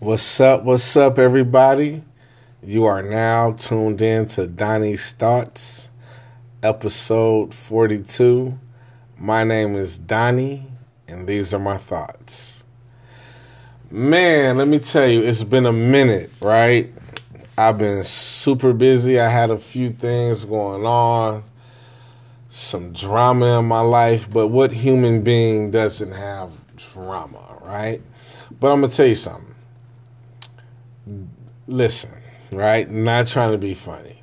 What's up? What's up, everybody? You are now tuned in to Donnie's Thoughts, episode 42. My name is Donnie, and these are my thoughts. Man, let me tell you, it's been a minute, right? I've been super busy. I had a few things going on, some drama in my life, but what human being doesn't have drama, right? But I'm going to tell you something listen, right? Not trying to be funny.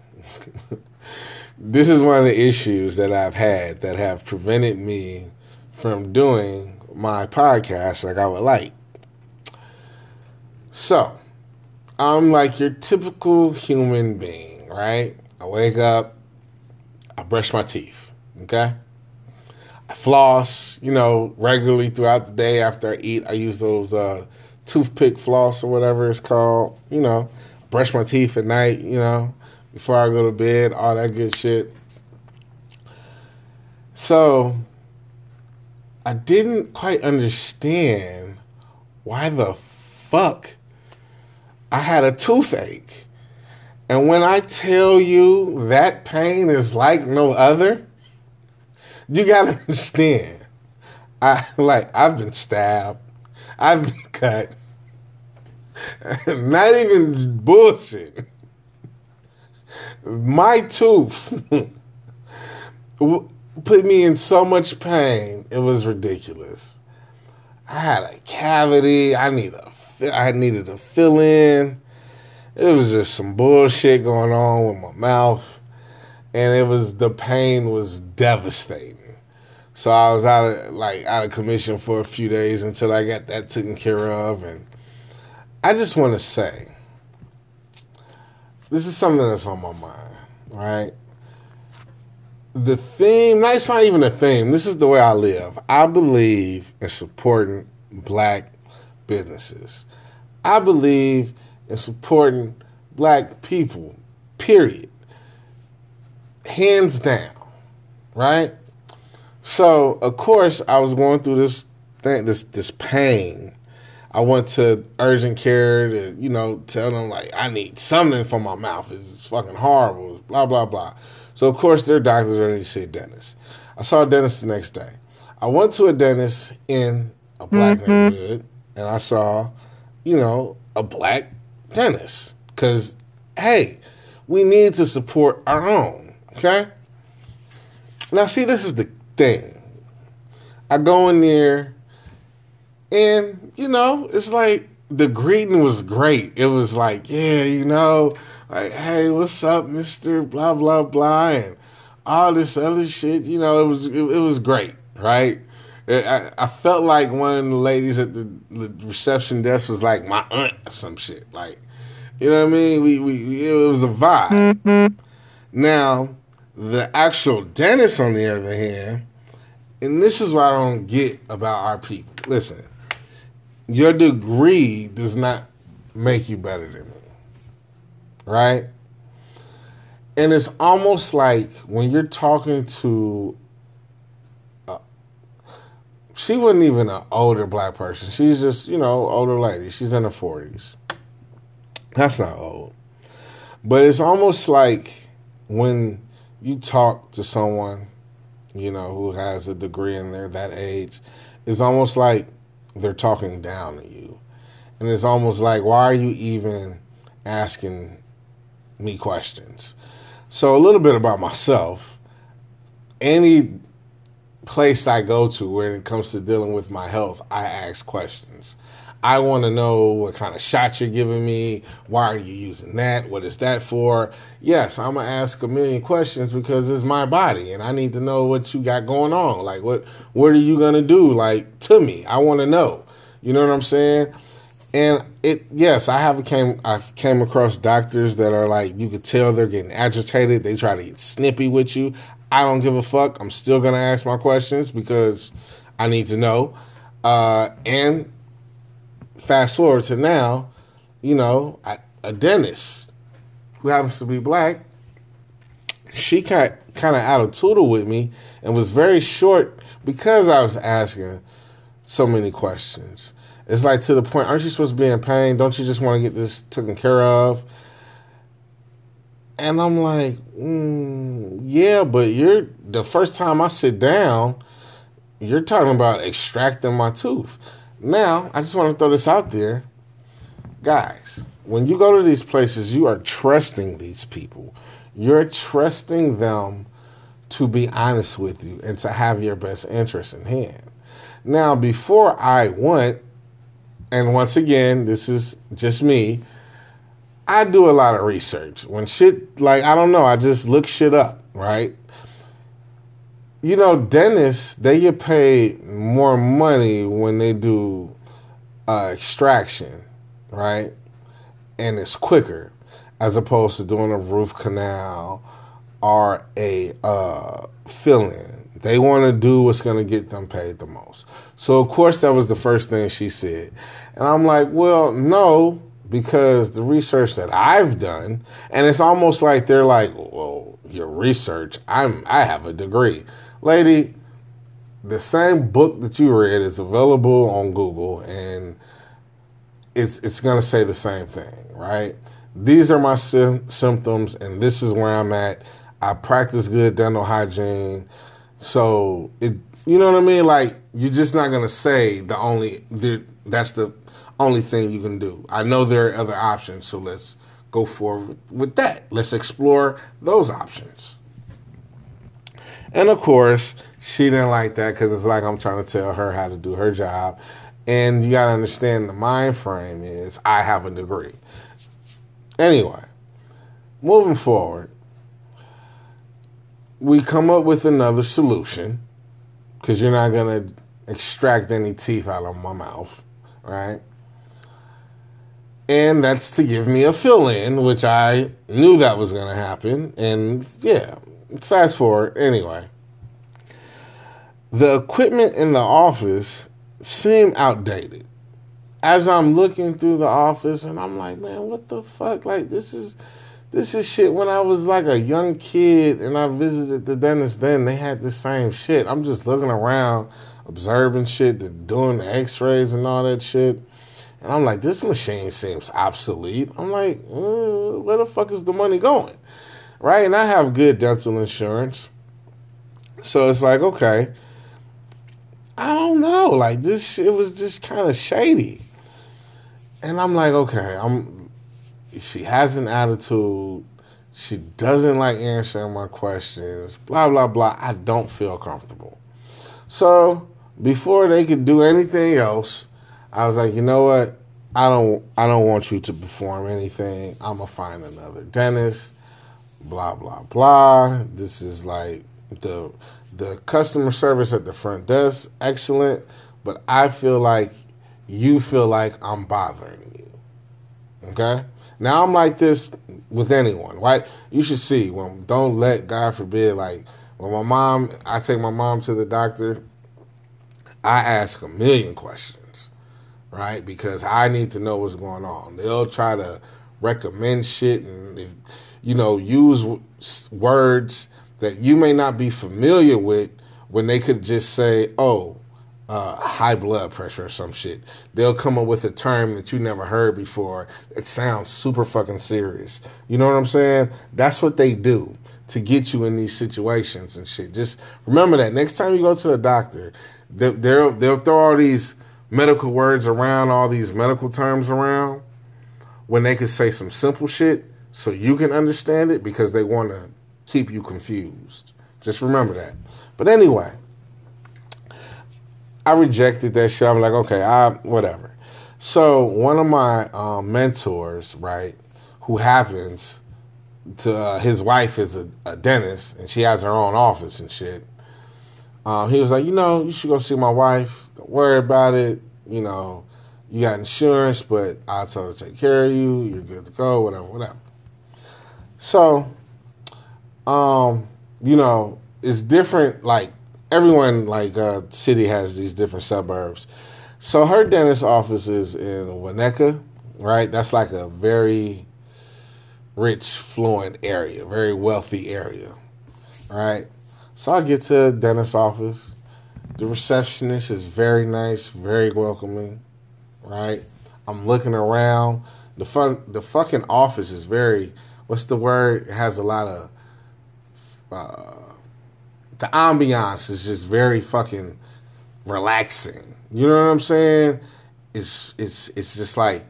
this is one of the issues that I've had that have prevented me from doing my podcast like I would like. So, I'm like your typical human being, right? I wake up, I brush my teeth, okay? I floss, you know, regularly throughout the day after I eat. I use those uh, toothpick floss or whatever it's called. You know, brush my teeth at night, you know, before I go to bed, all that good shit. So I didn't quite understand why the fuck I had a toothache. And when I tell you that pain is like no other, you gotta understand. I like I've been stabbed, I've been cut, Not even bullshit. My tooth put me in so much pain. It was ridiculous. I had a cavity. I need a. I needed to fill in. It was just some bullshit going on with my mouth, and it was the pain was devastating. So I was out of like out of commission for a few days until I got that taken care of, and I just want to say this is something that's on my mind, right? The theme, no, it's not even a theme. This is the way I live. I believe in supporting black businesses. I believe in supporting black people, period. Hands down, right? So, of course, I was going through this thing, this this pain I went to urgent care to, you know, tell them like I need something for my mouth. It's fucking horrible. Blah blah blah. So of course their doctors are ready to see a dentist. I saw a dentist the next day. I went to a dentist in a black mm-hmm. neighborhood, and I saw, you know, a black dentist. Cause hey, we need to support our own. Okay. Now see, this is the thing. I go in there and, you know, it's like the greeting was great. It was like, yeah, you know, like, hey, what's up, Mister? Blah blah blah, and all this other shit. You know, it was it, it was great, right? I, I, felt like one of the ladies at the, the, reception desk was like my aunt or some shit. Like, you know what I mean? We we it was a vibe. Mm-hmm. Now, the actual dentist, on the other hand, and this is what I don't get about our people. Listen, your degree does not make you better than me. Right? And it's almost like when you're talking to uh, she wasn't even an older black person. She's just, you know, older lady. She's in her 40s. That's not old. But it's almost like when you talk to someone, you know, who has a degree and they're that age, it's almost like they're talking down to you. And it's almost like, why are you even asking me questions? So, a little bit about myself. Any place I go to when it comes to dealing with my health, I ask questions. I want to know what kind of shot you're giving me. Why are you using that? What is that for? Yes, I'm gonna ask a million questions because it's my body, and I need to know what you got going on. Like, what what are you gonna do? Like to me, I want to know. You know what I'm saying? And it yes, I have came I came across doctors that are like you could tell they're getting agitated. They try to get snippy with you. I don't give a fuck. I'm still gonna ask my questions because I need to know. Uh, and fast forward to now, you know, a dentist who happens to be black, she got kind of out of tootle with me and was very short because I was asking so many questions. It's like to the point, aren't you supposed to be in pain? Don't you just want to get this taken care of? And I'm like, mm, yeah, but you're the first time I sit down, you're talking about extracting my tooth. Now, I just want to throw this out there. Guys, when you go to these places, you are trusting these people. You're trusting them to be honest with you and to have your best interest in hand. Now, before I went, and once again, this is just me, I do a lot of research. When shit, like, I don't know, I just look shit up, right? You know, dentists, they get paid more money when they do uh, extraction, right? And it's quicker as opposed to doing a root canal or a uh, fill in. They want to do what's going to get them paid the most. So, of course, that was the first thing she said. And I'm like, well, no, because the research that I've done, and it's almost like they're like, well, your research, I'm, I have a degree. Lady, the same book that you read is available on Google, and it's, it's going to say the same thing, right? These are my sy- symptoms, and this is where I'm at. I practice good dental hygiene. So it, you know what I mean? Like you're just not gonna say the only that's the only thing you can do. I know there are other options, so let's go forward with that. Let's explore those options. And of course, she didn't like that because it's like I'm trying to tell her how to do her job. And you gotta understand the mind frame is I have a degree. Anyway, moving forward, we come up with another solution because you're not going to extract any teeth out of my mouth, right? And that's to give me a fill in, which I knew that was going to happen. And yeah, fast forward anyway. The equipment in the office seemed outdated. As I'm looking through the office, and I'm like, man, what the fuck? Like, this is this is shit when I was like a young kid and I visited the dentist then, they had the same shit. I'm just looking around, observing shit, doing the x rays and all that shit. And I'm like, this machine seems obsolete. I'm like, uh, where the fuck is the money going? Right? And I have good dental insurance. So it's like, okay, I don't know. Like this it was just kind of shady. And I'm like, okay, I'm she has an attitude. She doesn't like answering my questions. Blah blah blah. I don't feel comfortable. So before they could do anything else, I was like, you know what? I don't I don't want you to perform anything. I'm gonna find another dentist. Blah blah blah. This is like the the customer service at the front desk excellent, but I feel like you feel like I'm bothering you. Okay? Now I'm like this with anyone, right? You should see when don't let God forbid like when my mom I take my mom to the doctor, I ask a million questions, right? Because I need to know what's going on. They'll try to recommend shit and if, you know use words that you may not be familiar with when they could just say, "Oh, uh, high blood pressure or some shit. They'll come up with a term that you never heard before. It sounds super fucking serious. You know what I'm saying? That's what they do to get you in these situations and shit. Just remember that next time you go to a doctor, they'll they'll throw all these medical words around, all these medical terms around, when they could say some simple shit so you can understand it because they want to keep you confused. Just remember that. But anyway. I rejected that shit. I'm like, okay, I whatever. So one of my um, mentors, right, who happens to uh, his wife is a, a, dentist and she has her own office and shit. Um, he was like, you know, you should go see my wife. Don't worry about it. You know, you got insurance, but I'll tell her to take care of you. You're good to go. Whatever, whatever. So, um, you know, it's different. Like everyone like uh, city has these different suburbs. So her dentist office is in Winnetka, right? That's like a very rich, fluent area, very wealthy area, right? So I get to dentist office. The receptionist is very nice, very welcoming, right? I'm looking around. The fun, the fucking office is very. What's the word? It has a lot of. Uh, the ambiance is just very fucking relaxing. You know what I'm saying? It's it's it's just like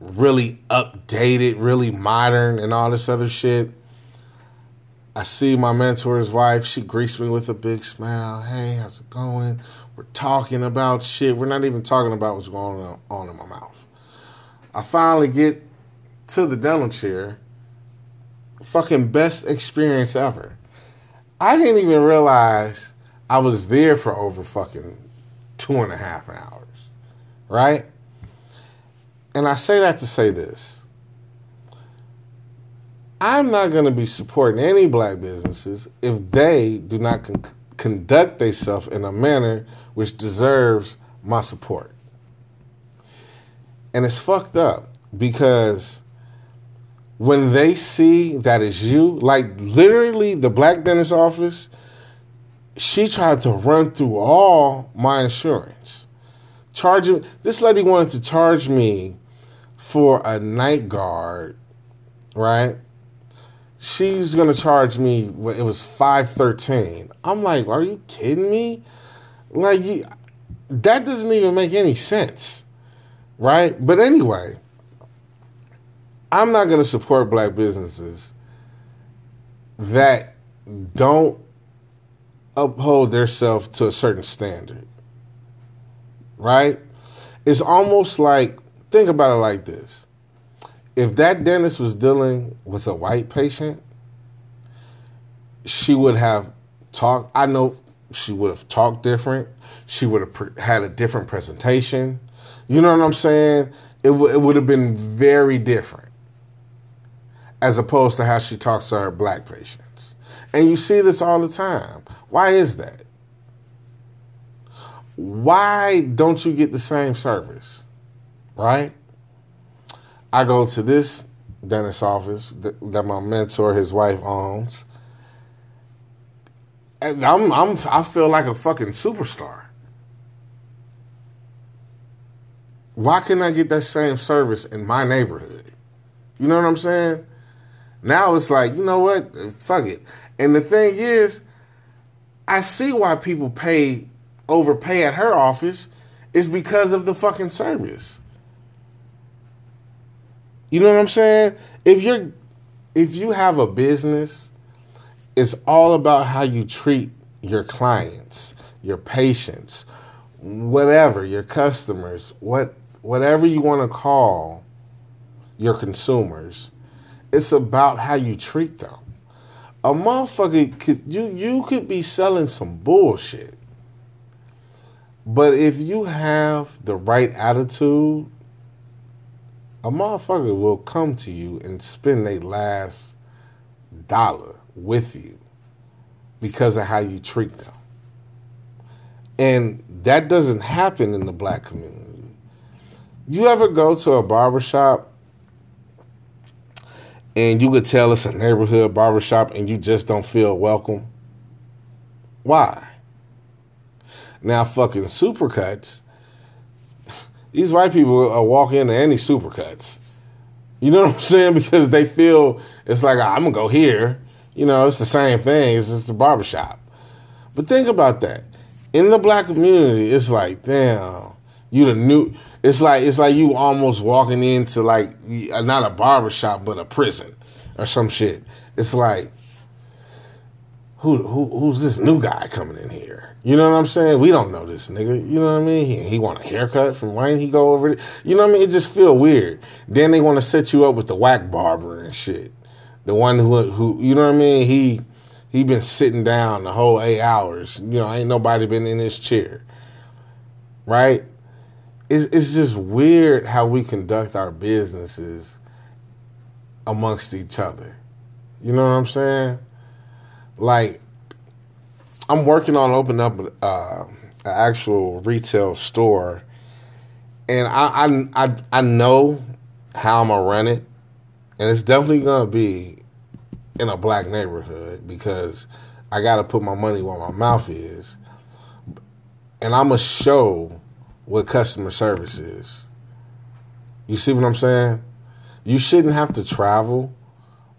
really updated, really modern, and all this other shit. I see my mentor's wife. She greets me with a big smile. Hey, how's it going? We're talking about shit. We're not even talking about what's going on in my mouth. I finally get to the dental chair. Fucking best experience ever. I didn't even realize I was there for over fucking two and a half hours. Right? And I say that to say this. I'm not going to be supporting any black businesses if they do not con- conduct themselves in a manner which deserves my support. And it's fucked up because when they see that it's you, like literally the black dentist office, she tried to run through all my insurance. Charging this lady wanted to charge me for a night guard, right? She's gonna charge me. It was five thirteen. I'm like, are you kidding me? Like, that doesn't even make any sense, right? But anyway, I'm not going to support black businesses that don't uphold themselves to a certain standard, right? It's almost like, think about it like this. If that dentist was dealing with a white patient, she would have talked. I know she would have talked different. She would have pre- had a different presentation. You know what I'm saying? It, w- it would have been very different as opposed to how she talks to her black patients. And you see this all the time. Why is that? Why don't you get the same service? Right? I go to this dentist office that, my mentor, his wife, owns and I'm I'm I feel like a fucking superstar. Why can't I get that same service in my neighborhood? You know what I'm saying? Now it's like, you know what? Fuck it. And the thing is, I see why people pay overpay at her office is because of the fucking service. You know what I'm saying? If you're if you have a business it's all about how you treat your clients, your patients, whatever, your customers, what whatever you want to call your consumers. It's about how you treat them. A motherfucker could you you could be selling some bullshit. But if you have the right attitude, a motherfucker will come to you and spend their last dollar with you because of how you treat them. And that doesn't happen in the black community. You ever go to a barbershop and you could tell it's a neighborhood barbershop and you just don't feel welcome? Why? Now, fucking supercuts, these white people are walk into any supercuts. You know what I'm saying? Because they feel it's like, ah, I'm going to go here you know, it's the same thing. It's just a barbershop. But think about that. In the black community, it's like, damn, you the new. It's like it's like you almost walking into like uh, not a barbershop but a prison or some shit. It's like, who who who's this new guy coming in here? You know what I'm saying? We don't know this nigga. You know what I mean? He, he want a haircut from when he go over it. You know what I mean? It just feel weird. Then they want to set you up with the whack barber and shit the one who who you know what I mean. He he been sitting down the whole eight hours. You know, ain't nobody been in his chair, right? It's it's just weird how we conduct our businesses amongst each other. You know what I'm saying? Like, I'm working on opening up uh, an actual retail store, and I, I I I know how I'm gonna run it, and it's definitely gonna be in a black neighborhood because I got to put my money where my mouth is. And I'm to show what customer service is. You see what I'm saying? You shouldn't have to travel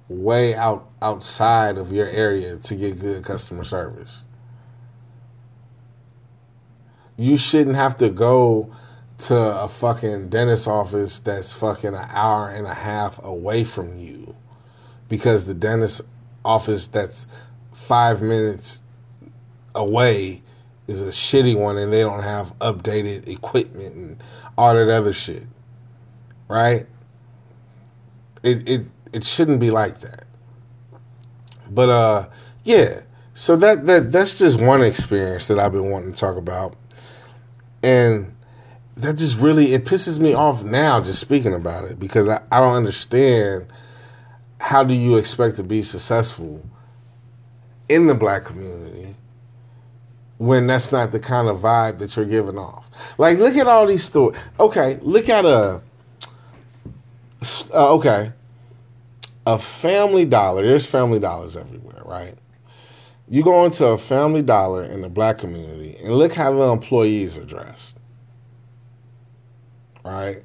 way out outside of your area to get good customer service. You shouldn't have to go to a fucking dentist office that's fucking an hour and a half away from you because the dentist office that's five minutes away is a shitty one and they don't have updated equipment and all that other shit. Right? It it it shouldn't be like that. But uh yeah, so that that that's just one experience that I've been wanting to talk about. And that just really it pisses me off now just speaking about it because I, I don't understand how do you expect to be successful in the black community when that's not the kind of vibe that you're giving off. Like, look at all these stores. Okay, look at a. Uh, okay, a Family Dollar. There's Family Dollars everywhere, right? You go into a Family Dollar in the black community and look how the employees are dressed right?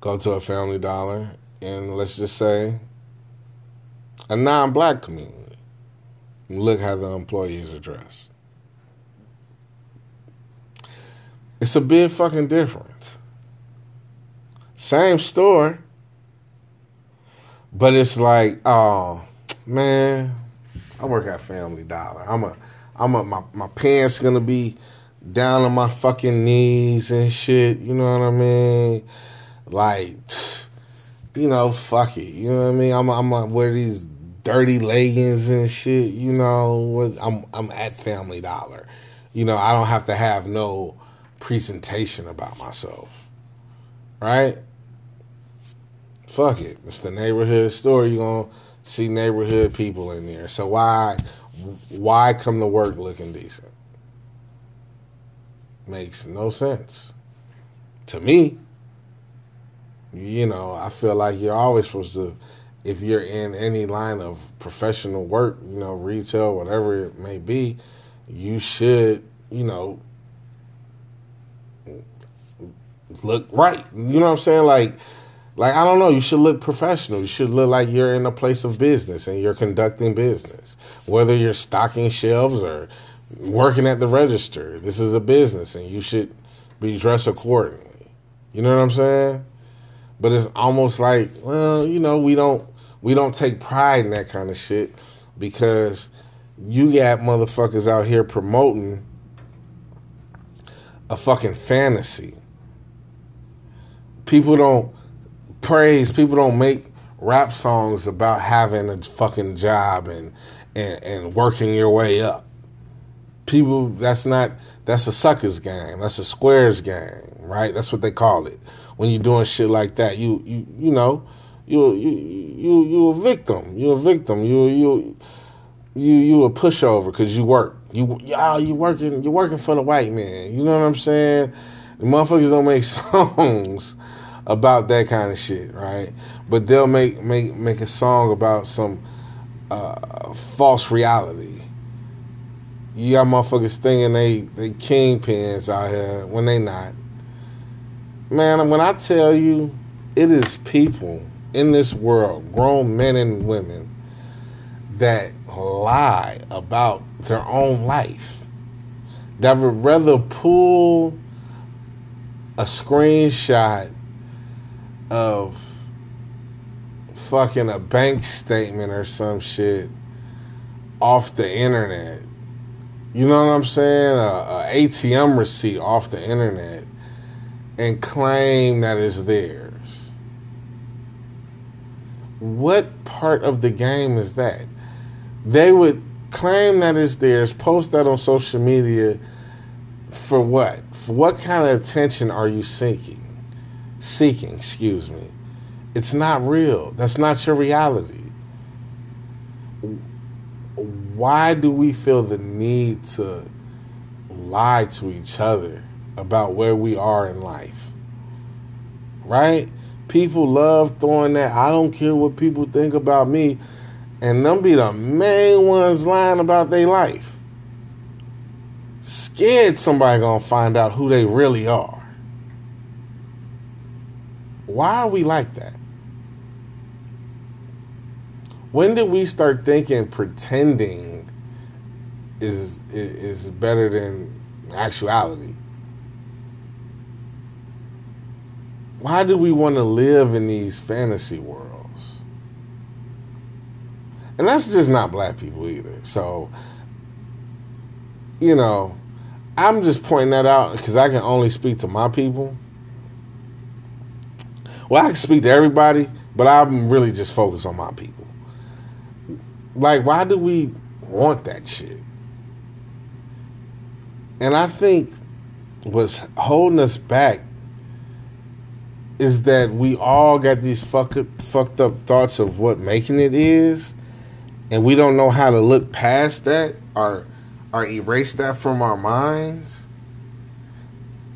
Go to a Family Dollar and let's just say a non-black community. Look how the employees are dressed. It's a big fucking difference. Same store, but it's like, oh man, I work at Family Dollar. I'm a, I'm a, my my pants gonna be down on my fucking knees and shit. You know what I mean? Like, you know, fuck it. You know what I mean? I'm I'm gonna wear these dirty leggings and shit. You know, I'm I'm at Family Dollar. You know, I don't have to have no presentation about myself, right? Fuck it. It's the neighborhood store. You gonna see neighborhood people in there. So why why come to work looking decent? makes no sense to me. You know, I feel like you're always supposed to, if you're in any line of professional work, you know, retail, whatever it may be, you should, you know, look right. You know what I'm saying? Like, like I don't know. You should look professional. You should look like you're in a place of business and you're conducting business, whether you're stocking shelves or working at the register. This is a business, and you should be dressed accordingly. You know what I'm saying? But it's almost like, well, you know, we don't we don't take pride in that kind of shit because you got motherfuckers out here promoting a fucking fantasy. People don't praise, people don't make rap songs about having a fucking job and and, and working your way up. People that's not that's a suckers game. That's a squares game right? That's what they call it when you're doing shit like that you you you know you you you you a victim. You a victim. You you you you a pushover because you work. You y'all you working you working for the white man. You know what i'm saying? The motherfuckers don't make songs about that kind of shit right? But they'll make make make a song about some uh, false reality. You got motherfuckers thinking they they kingpins out here when they not. Man, when I tell you, it is people in this world, grown men and women, that lie about their own life. That would rather pull a screenshot of fucking a bank statement or some shit off the internet you know what I'm saying? A, a ATM receipt off the internet and claim that it's theirs. What part of the game is that? They would claim that it's theirs, post that on social media for what? For what kind of attention are you seeking? Seeking, excuse me. It's not real. That's not your reality why do we feel the need to lie to each other about where we are in life? Right? People love throwing that, I don't care what people think about me, and them be the main ones lying about their life. scared somebody gonna find out who they really are. Why are we like that? When did we start thinking pretending is is better than actuality? Why do we want to live in these fantasy worlds? And that's just not black people either. So, you know, I'm just pointing that out because I can only speak to my people. Well, I can speak to everybody, but I'm really just focused on my people. Like, why do we want that shit? And I think what's holding us back is that we all got these fuck, fucked up thoughts of what making it is, and we don't know how to look past that or or erase that from our minds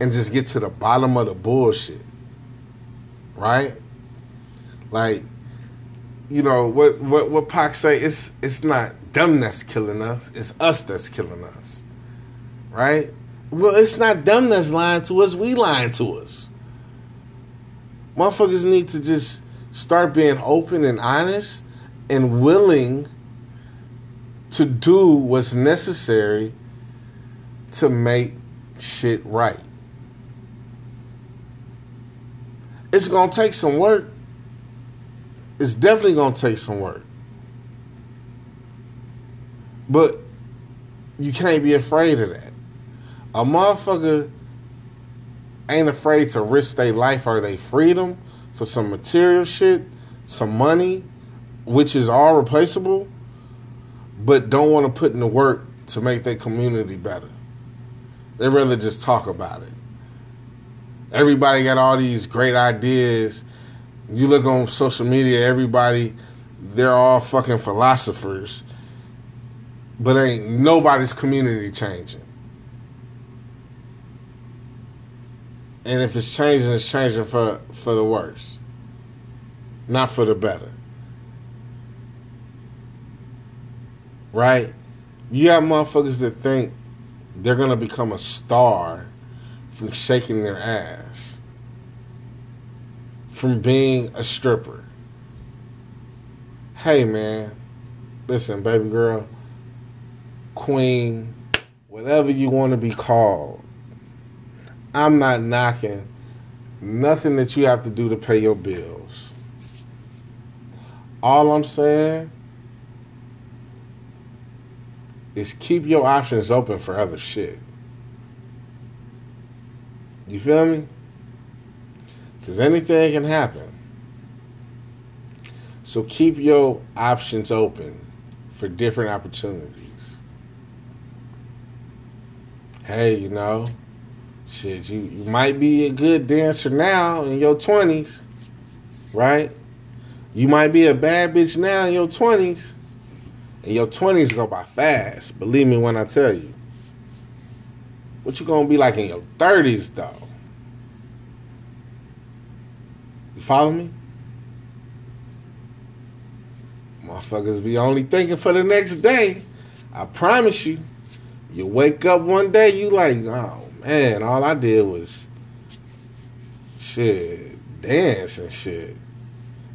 and just get to the bottom of the bullshit. Right? Like, you know, what what what Pac say, it's it's not them that's killing us, it's us that's killing us. Right? Well, it's not them that's lying to us, we lying to us. Motherfuckers need to just start being open and honest and willing to do what's necessary to make shit right. It's going to take some work. It's definitely going to take some work. But you can't be afraid of that. A motherfucker ain't afraid to risk their life or their freedom for some material shit, some money, which is all replaceable, but don't want to put in the work to make their community better. They rather just talk about it. Everybody got all these great ideas. You look on social media, everybody, they're all fucking philosophers, but ain't nobody's community changing. And if it's changing, it's changing for, for the worse, not for the better. Right? You got motherfuckers that think they're to become a star from shaking their ass, from being a stripper. Hey, man, listen, baby girl, queen, whatever you want to be called I'm not knocking nothing that you have to do to pay your bills. All I'm saying is keep your options open for other shit. You feel me? Because anything can happen. So keep your options open for different opportunities. Hey, you know, shit, you, you might be a good dancer now in your 20s, right? You might be a bad bitch now in your 20s. And your 20s go by fast. Believe me when I tell you. What you gonna be like in your 30s though? You follow me? Motherfuckers be only thinking for the next day. I promise you. You wake up one day, you like, oh man, all I did was shit, dance and shit.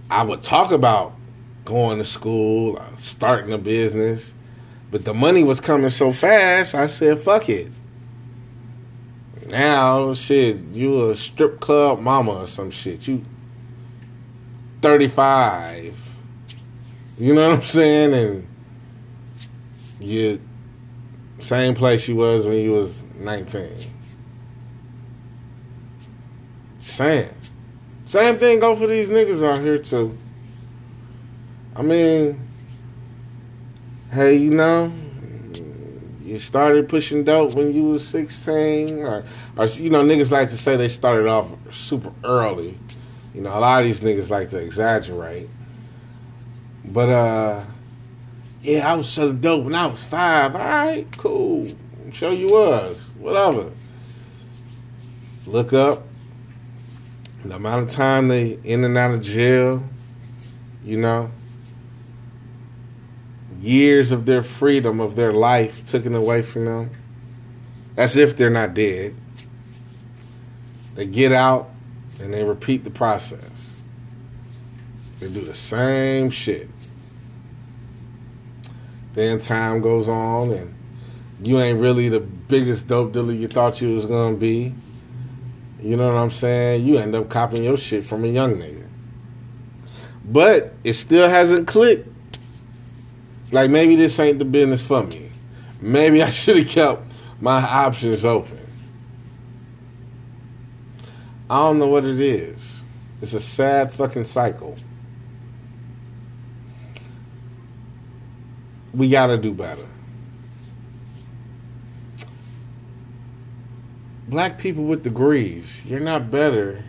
I would talk about going to school, uh, starting a business, but the money was coming so fast, I said, fuck it. Now, shit, you a strip club mama or some shit. You 35. You know what I'm saying? And you same place you was when you was 19. Same. Same thing go for these niggas out here too. I mean, hey, you know, you started pushing dope when you was 16 or, or you know, niggas like to say they started off super early. You know, a lot of these niggas like to exaggerate. But uh yeah, I was selling dope when I was five. All right, cool. I'm sure you was. Whatever. Look up, the amount of time they in and out of jail, you know, years of their freedom, of their life taken away from them. That's if they're not dead. They get out and they repeat the process. They do the same shit. Then time goes on and you ain't really the biggest dope dealer you thought you was gonna be. You know what I'm saying? You end up copying your shit from a young nigga. But it still hasn't clicked. Like maybe this ain't the business for me. Maybe I should have kept my options open. I don't know what it is. It's a sad fucking cycle. We gotta do better. Black people with degrees, you're not better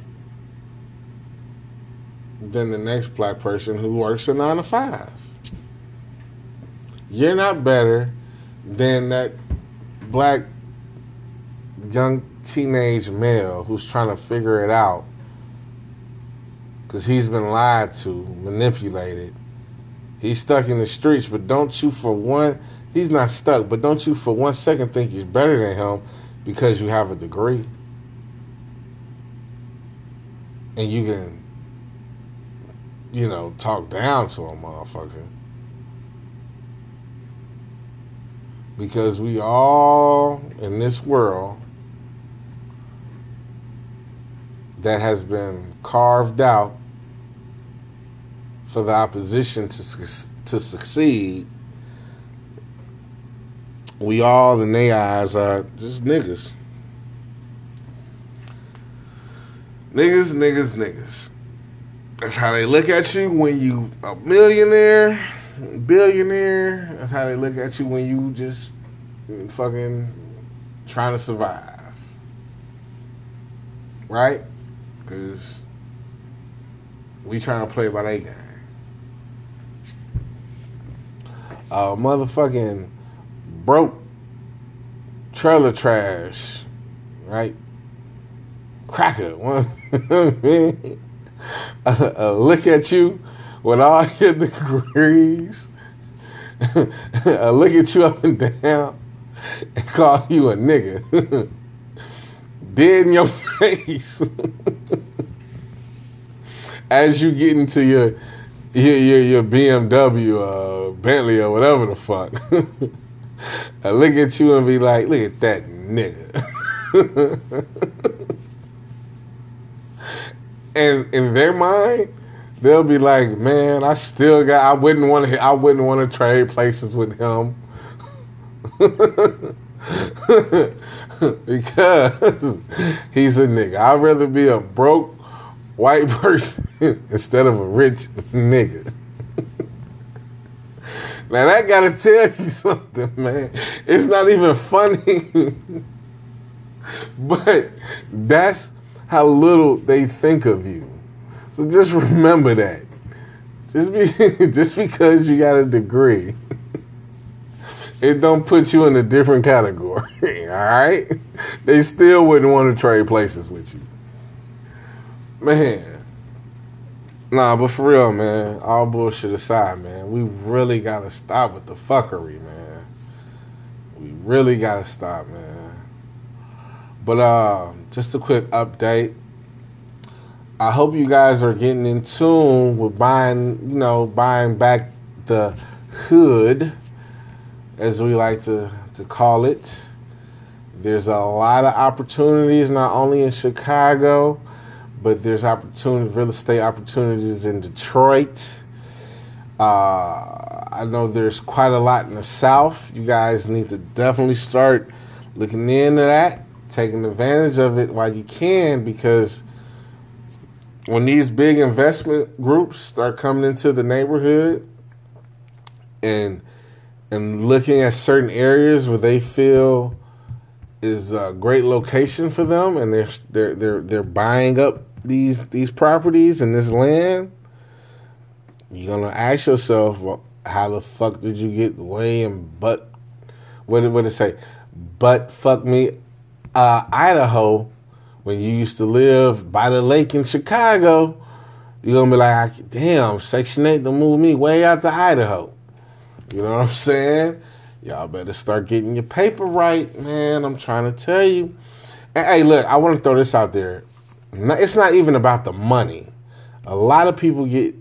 than the next black person who works a nine to five. You're not better than that black young teenage male who's trying to figure it out because he's been lied to, manipulated. He's stuck in the streets, but don't you for one, he's not stuck, but don't you for one second think he's better than him because you have a degree. And you can, you know, talk down to a motherfucker. Because we all in this world that has been carved out for the opposition to to succeed, we all in their eyes are just niggas. Niggas, niggas, niggas. That's how they look at you when you a millionaire, billionaire. That's how they look at you when you just fucking trying to survive. Right? Because we trying to play by their game. Uh, motherfucking broke trailer trash, right? Cracker, one look at you with all your degrees, a look at you up and down, and call you a nigga, dead in your face. As you get into your your your, your BMW, uh, Bentley, or whatever the fuck. I look at you and be like, look at that nigga. and in their mind, they'll be like, man, I still got. I wouldn't want to. I wouldn't want to trade places with him because he's a nigga. I'd rather be a broke white person instead of a rich nigga. Now that gotta tell you something, man. It's not even funny. but that's how little they think of you. So just remember that. Just be just because you got a degree, it don't put you in a different category. All right? They still wouldn't want to trade places with you. Man. Nah, but for real, man, all bullshit aside, man, we really gotta stop with the fuckery, man. We really gotta stop, man. But uh, just a quick update. I hope you guys are getting in tune with buying, you know, buying back the hood, as we like to, to call it. There's a lot of opportunities, not only in Chicago, but there's opportunity, real estate opportunities in Detroit. Uh, I know there's quite a lot in the South. You guys need to definitely start looking into that, taking advantage of it while you can, because when these big investment groups start coming into the neighborhood and and looking at certain areas where they feel is a great location for them, and they're they're they're they're buying up these these properties and this land, you're gonna ask yourself, well, how the fuck did you get way in but what did what did it say? But fuck me, uh, Idaho, when you used to live by the lake in Chicago, you're gonna be like, damn, Section 8 to move me way out to Idaho. You know what I'm saying? Y'all better start getting your paper right, man. I'm trying to tell you. And, hey, look, I want to throw this out there. It's not even about the money. A lot of people get.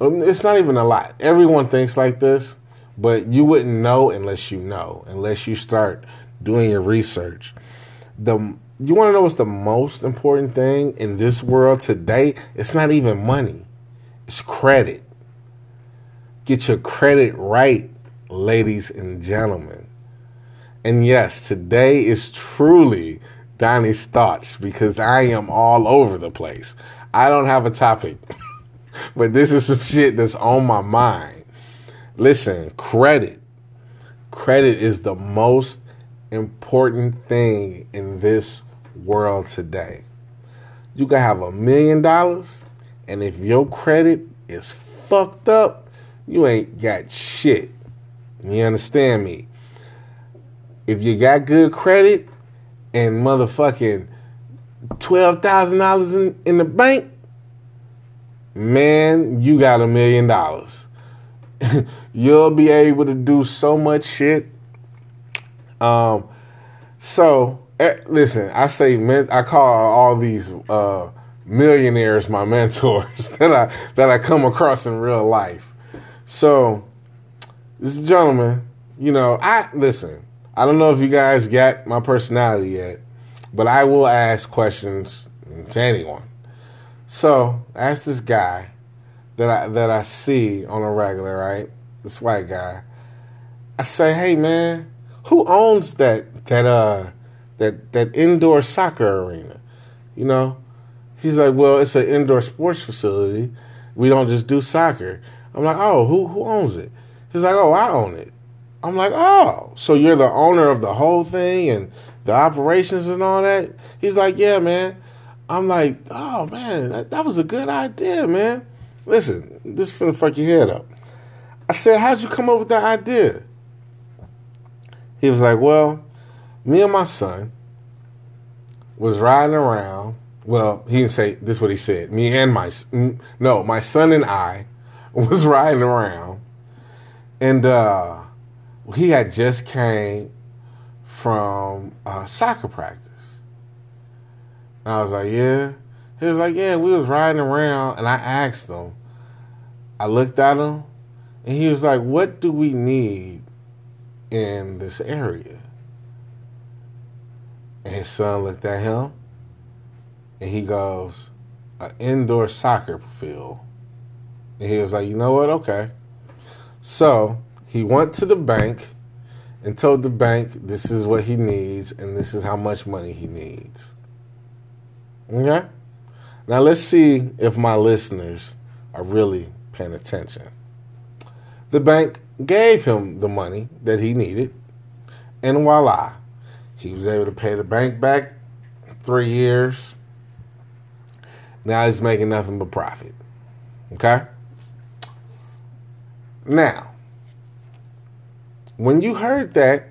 Um, it's not even a lot. Everyone thinks like this, but you wouldn't know unless you know, unless you start doing your research. The you want to know what's the most important thing in this world today? It's not even money. It's credit. Get your credit right, ladies and gentlemen. And yes, today is truly Donnie's thoughts because I am all over the place. I don't have a topic, but this is some shit that's on my mind. Listen, credit. Credit is the most important thing in this world today. You can have a million dollars, and if your credit is fucked up, you ain't got shit. You understand me? If you got good credit and motherfucking twelve thousand dollars in in the bank, man, you got a million dollars. You'll be able to do so much shit. Um, so eh, listen, I say I call all these uh, millionaires my mentors that I that I come across in real life. So, this gentleman, you know, I listen. I don't know if you guys got my personality yet, but I will ask questions to anyone. So, ask this guy that I that I see on a regular, right? This white guy. I say, "Hey, man, who owns that that uh that that indoor soccer arena?" You know, he's like, "Well, it's an indoor sports facility. We don't just do soccer." I'm like, "Oh, who who owns it?" He's like, "Oh, I own it." I'm like, "Oh, so you're the owner of the whole thing and the operations and all that?" He's like, "Yeah, man." I'm like, "Oh man, that, that was a good idea, man." Listen, this is finna fuck your head up. I said, How'd you come up with that idea? He was like, Well, me and my son was riding around. Well, he didn't say this. Is what he said. Me and my no, my son and I was riding around, and uh, he had just came from uh, soccer practice. I was like, yeah. He was like, yeah. We was riding around, and I asked him. I looked at him, and he was like, "What do we need in this area?" And his son looked at him, and he goes, "An indoor soccer field." And he was like, "You know what? Okay." So he went to the bank and told the bank this is what he needs and this is how much money he needs. Okay? Now let's see if my listeners are really paying attention. The bank gave him the money that he needed, and voila, he was able to pay the bank back three years. Now he's making nothing but profit. Okay? Now, when you heard that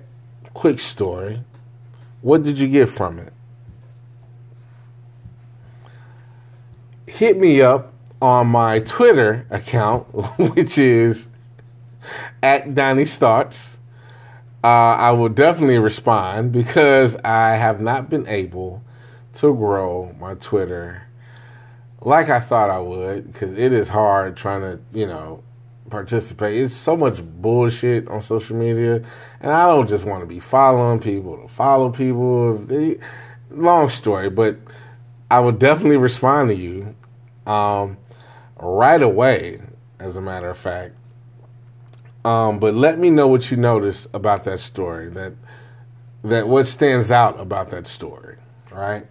quick story, what did you get from it? Hit me up on my Twitter account, which is at Donnie Starts. Uh, I will definitely respond because I have not been able to grow my Twitter like I thought I would because it is hard trying to, you know, participate. It's so much bullshit on social media, and I don't just want to be following people to follow people. They, long story, but I will definitely respond to you um, right away. As a matter of fact, um, but let me know what you notice about that story. That that what stands out about that story, right?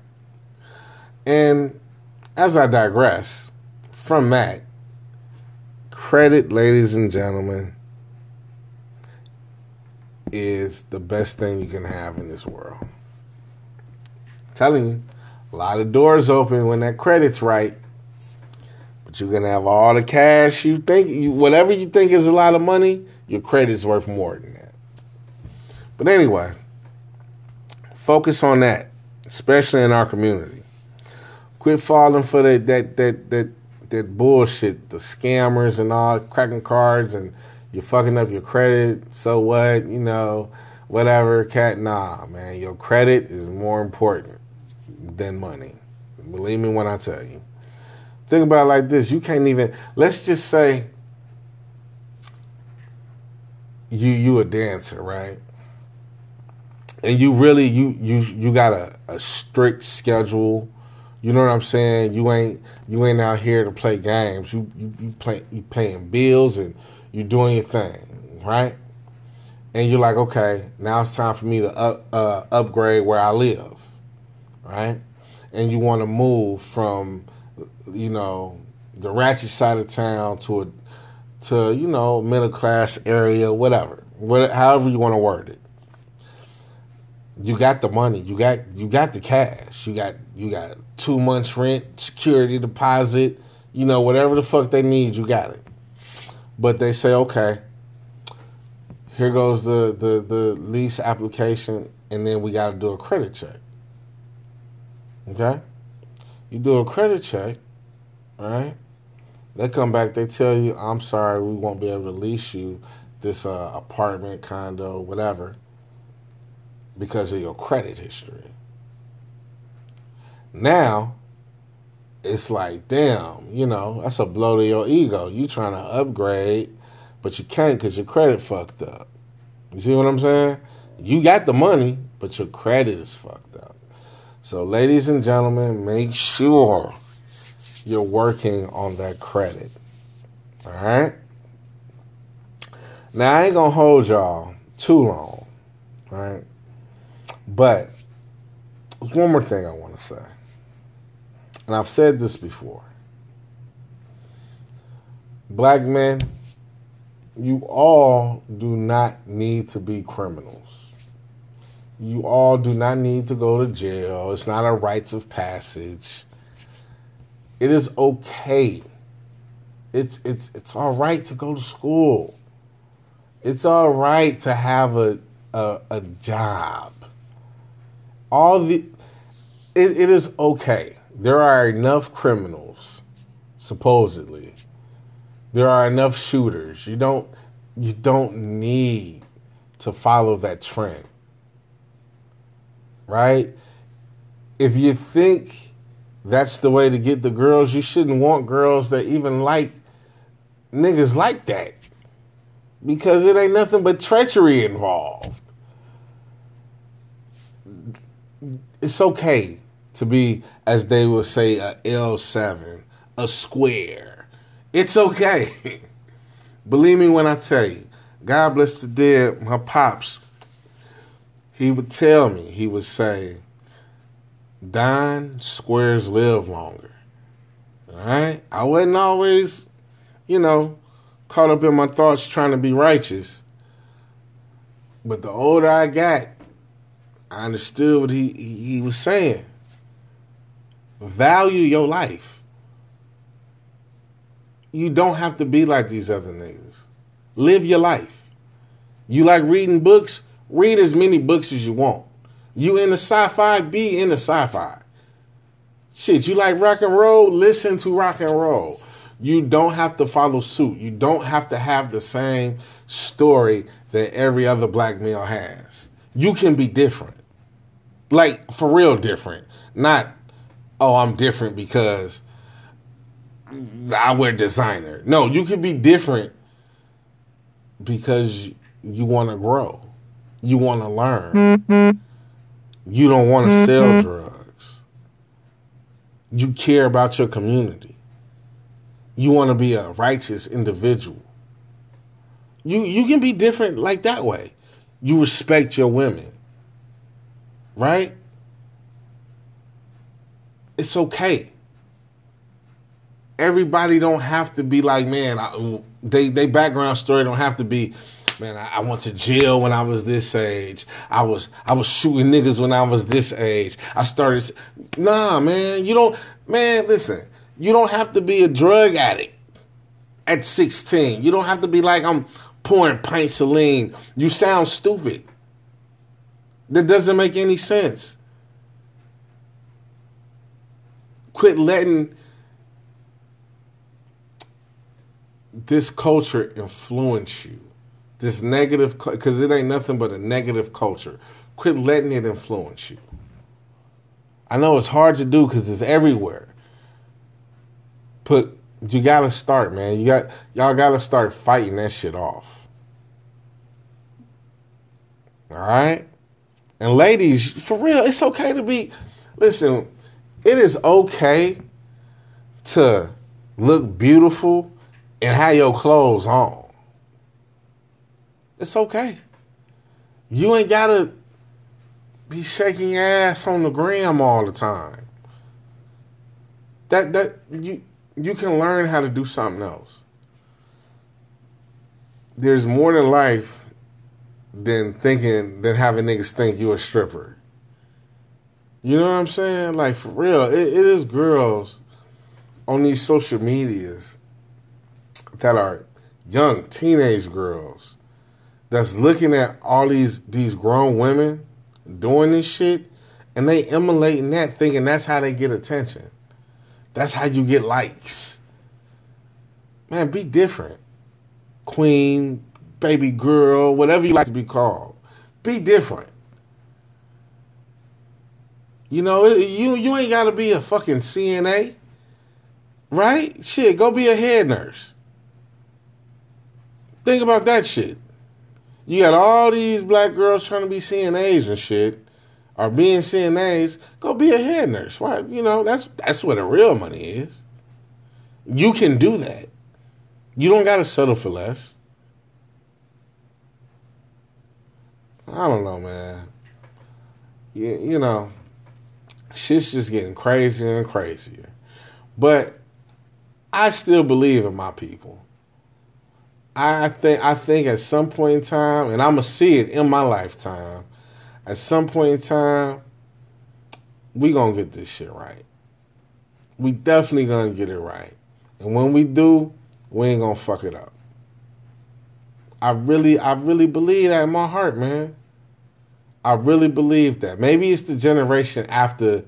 And as I digress from that, credit, ladies and gentlemen, is the best thing you can have in this world. I'm telling you, a lot of doors open when that credit's right. But you're gonna have all the cash you think, you, whatever you think is a lot of money, your credit's worth more than that. But anyway, focus on that, especially in our community. Quit falling for that that that that that bullshit, the scammers and all, cracking cards and you're fucking up your credit. So what? You know, whatever. Cat, nah, man. Your credit is more important than money. Believe me when I tell you. Think about it like this: you can't even. Let's just say you you a dancer, right? And you really you you you got a, a strict schedule. You know what I'm saying? You ain't you ain't out here to play games. You you, you play you paying bills and you doing your thing, right? And you're like, okay, now it's time for me to up, uh, upgrade where I live, right? And you want to move from, you know, the ratchet side of town to a to you know middle class area, whatever, what, however you want to word it. You got the money, you got you got the cash, you got you got two months rent, security deposit, you know whatever the fuck they need, you got it. But they say, okay, here goes the the the lease application, and then we got to do a credit check. Okay, you do a credit check, right? They come back, they tell you, I'm sorry, we won't be able to lease you this uh, apartment, condo, whatever, because of your credit history. Now, it's like, damn, you know, that's a blow to your ego. You trying to upgrade, but you can't because your credit fucked up. You see what I'm saying? You got the money, but your credit is fucked up. So, ladies and gentlemen, make sure you're working on that credit. All right? Now, I ain't going to hold y'all too long. All right? But one more thing I want to say. And I've said this before. Black men, you all do not need to be criminals. You all do not need to go to jail. It's not a rites of passage. It is okay. It's it's it's all right to go to school. It's all right to have a a, a job. All the it, it is okay. There are enough criminals, supposedly. There are enough shooters. You don't you don't need to follow that trend. Right? If you think that's the way to get the girls. You shouldn't want girls that even like niggas like that because it ain't nothing but treachery involved. It's okay to be, as they would say, a L7, a square. It's okay. Believe me when I tell you, God bless the dead, my pops, he would tell me, he would say, Don squares live longer. All right? I wasn't always, you know, caught up in my thoughts trying to be righteous. But the older I got, I understood what he, he was saying. Value your life. You don't have to be like these other niggas. Live your life. You like reading books? Read as many books as you want. You in the sci-fi, be in the sci-fi. Shit, you like rock and roll? Listen to rock and roll. You don't have to follow suit. You don't have to have the same story that every other black male has. You can be different. Like for real different. Not oh, I'm different because I wear designer. No, you can be different because you want to grow. You want to learn. Mm-hmm. You don't want to mm-hmm. sell drugs. You care about your community. You want to be a righteous individual. You you can be different like that way. You respect your women. Right? It's okay. Everybody don't have to be like, man, I, they they background story don't have to be man, I, I, went to jail when I was this age. I was I was shooting niggas when I was this age. I started. Nah, man, you don't. Man, listen, you don't have to be a drug addict at 16. You don't have to be like I'm pouring pints of lean. You sound stupid. That doesn't make any sense. Quit letting this culture influence you. This negative, because it ain't nothing but a negative culture. Quit letting it influence you. I know it's hard to do because it's everywhere. But you gotta start, man. You got y'all gotta start fighting that shit off. All right? And ladies, for real, it's okay to be listen, it is okay to look beautiful and have your clothes on. It's okay. You ain't gotta be shaking ass on the gram all the time. That that you you can learn how to do something else. There's more than life than thinking than having niggas think you a stripper. You know what I'm saying? Like for real, it, it is girls on these social medias that are young teenage girls that's looking at all these these grown women doing this shit and they emulating that thinking that's how they get attention. That's how you get likes. Man, be different. Queen, baby girl, whatever you like to be called. Be different. You know, you you ain't got to be a fucking CNA. Right? Shit, go be a head nurse. Think about that shit. You got all these black girls trying to be CNAs and shit, or being CNAs. Go be a head nurse. Why? You know that's that's where the real money is. You can do that. You don't got to settle for less. I don't know, man. You, you know, shit's just getting crazier and crazier. But I still believe in my people. I think I think at some point in time, and I'm gonna see it in my lifetime. At some point in time, we gonna get this shit right. We definitely gonna get it right, and when we do, we ain't gonna fuck it up. I really, I really believe that in my heart, man. I really believe that. Maybe it's the generation after,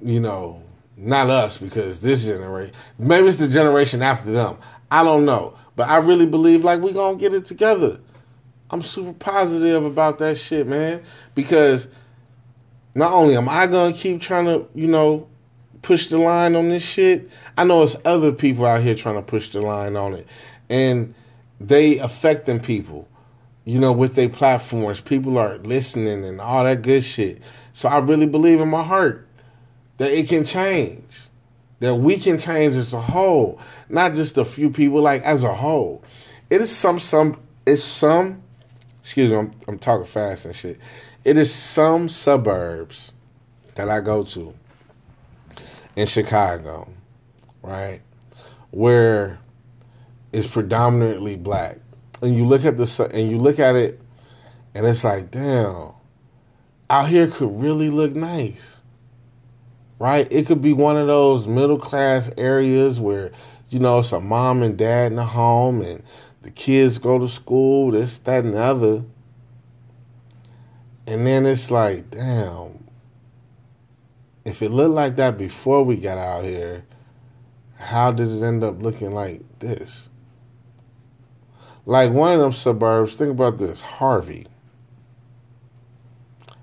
you know, not us because this generation. Maybe it's the generation after them. I don't know, but I really believe like we gonna get it together. I'm super positive about that shit, man, because not only am I gonna keep trying to, you know, push the line on this shit, I know it's other people out here trying to push the line on it, and they affecting people, you know, with their platforms. People are listening and all that good shit. So I really believe in my heart that it can change, that we can change as a whole, not just a few people, like as a whole. It is some some it's some excuse me, I'm, I'm talking fast and shit. It is some suburbs that I go to in Chicago, right, where it's predominantly black, and you look at the and you look at it, and it's like, damn, out here could really look nice right? It could be one of those middle class areas where, you know, it's a mom and dad in the home and the kids go to school, this, that, and the other. And then it's like, damn, if it looked like that before we got out here, how did it end up looking like this? Like one of them suburbs, think about this Harvey.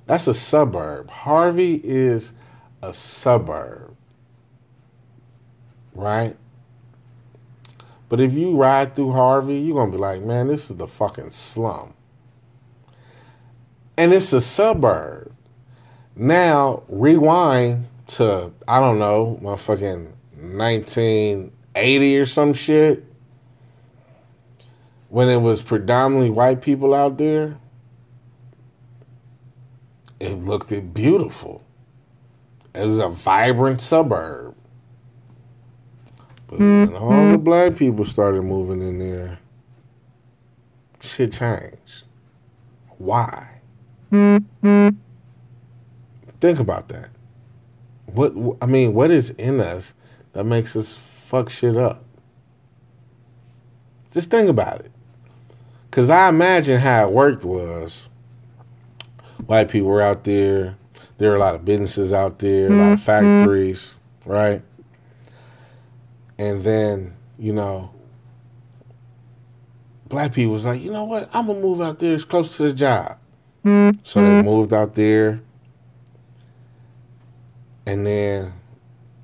That's a suburb. Harvey is a suburb, right? But if you ride through Harvey, you're going to be like, man, this is the fucking slum. And it's a suburb. Now, rewind to, I don't know, motherfucking 1980 or some shit, when it was predominantly white people out there. It looked beautiful. It was a vibrant suburb. But when all the mm-hmm. black people started moving in there, shit changed. Why? Mm-hmm. Think about that. What I mean, what is in us that makes us fuck shit up? Just think about it. Cause I imagine how it worked was white people were out there there are a lot of businesses out there, a lot of mm-hmm. factories, right? And then, you know, black people was like, you know what? I'm gonna move out there as close to the job. Mm-hmm. So they moved out there. And then,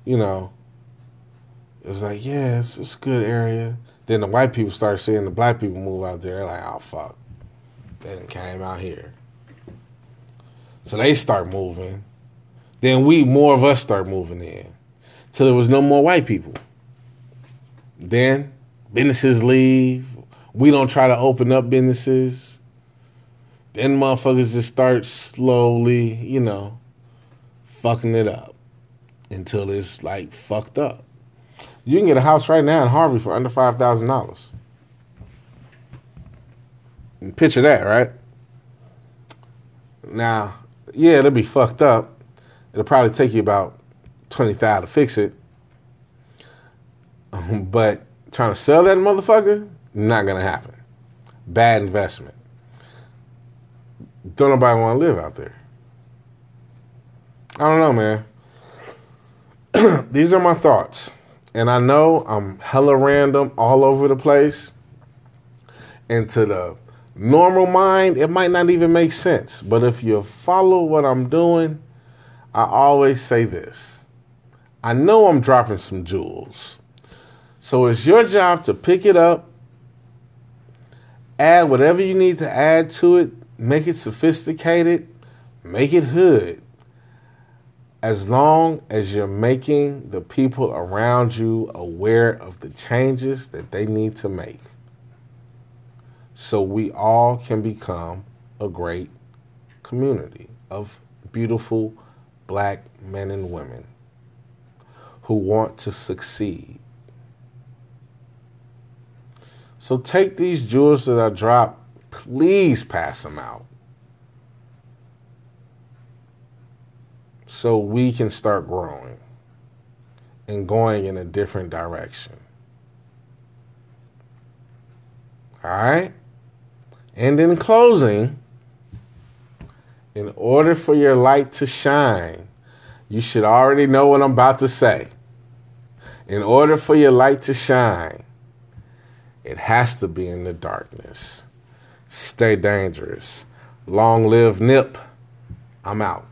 you know, it was like, yeah, it's, it's a good area. Then the white people started seeing the black people move out there. They're like, oh fuck. They came out here. So they start moving. Then we, more of us, start moving in. Till there was no more white people. Then businesses leave. We don't try to open up businesses. Then motherfuckers just start slowly, you know, fucking it up until it's like fucked up. You can get a house right now in Harvey for under five thousand dollars. Picture that, right? Now, yeah, it'll be fucked up. It'll probably take you about twenty thousand to fix it. but trying to sell that motherfucker, not gonna happen. Bad investment. Don't nobody want to live out there. I don't know, man. These are my thoughts. And I know I'm hella random all over the place. And to the normal mind, it might not even make sense. But if you follow what I'm doing, I always say this I know I'm dropping some jewels. So it's your job to pick it up, add whatever you need to add to it, make it sophisticated, make it hood. As long as you're making the people around you aware of the changes that they need to make. So we all can become a great community of beautiful black men and women who want to succeed so take these jewels that I drop, please pass them out. So we can start growing and going in a different direction. All right? And in closing, in order for your light to shine, you should already know what I'm about to say. In order for your light to shine, it has to be in the darkness. Stay dangerous. Long live Nip. I'm out.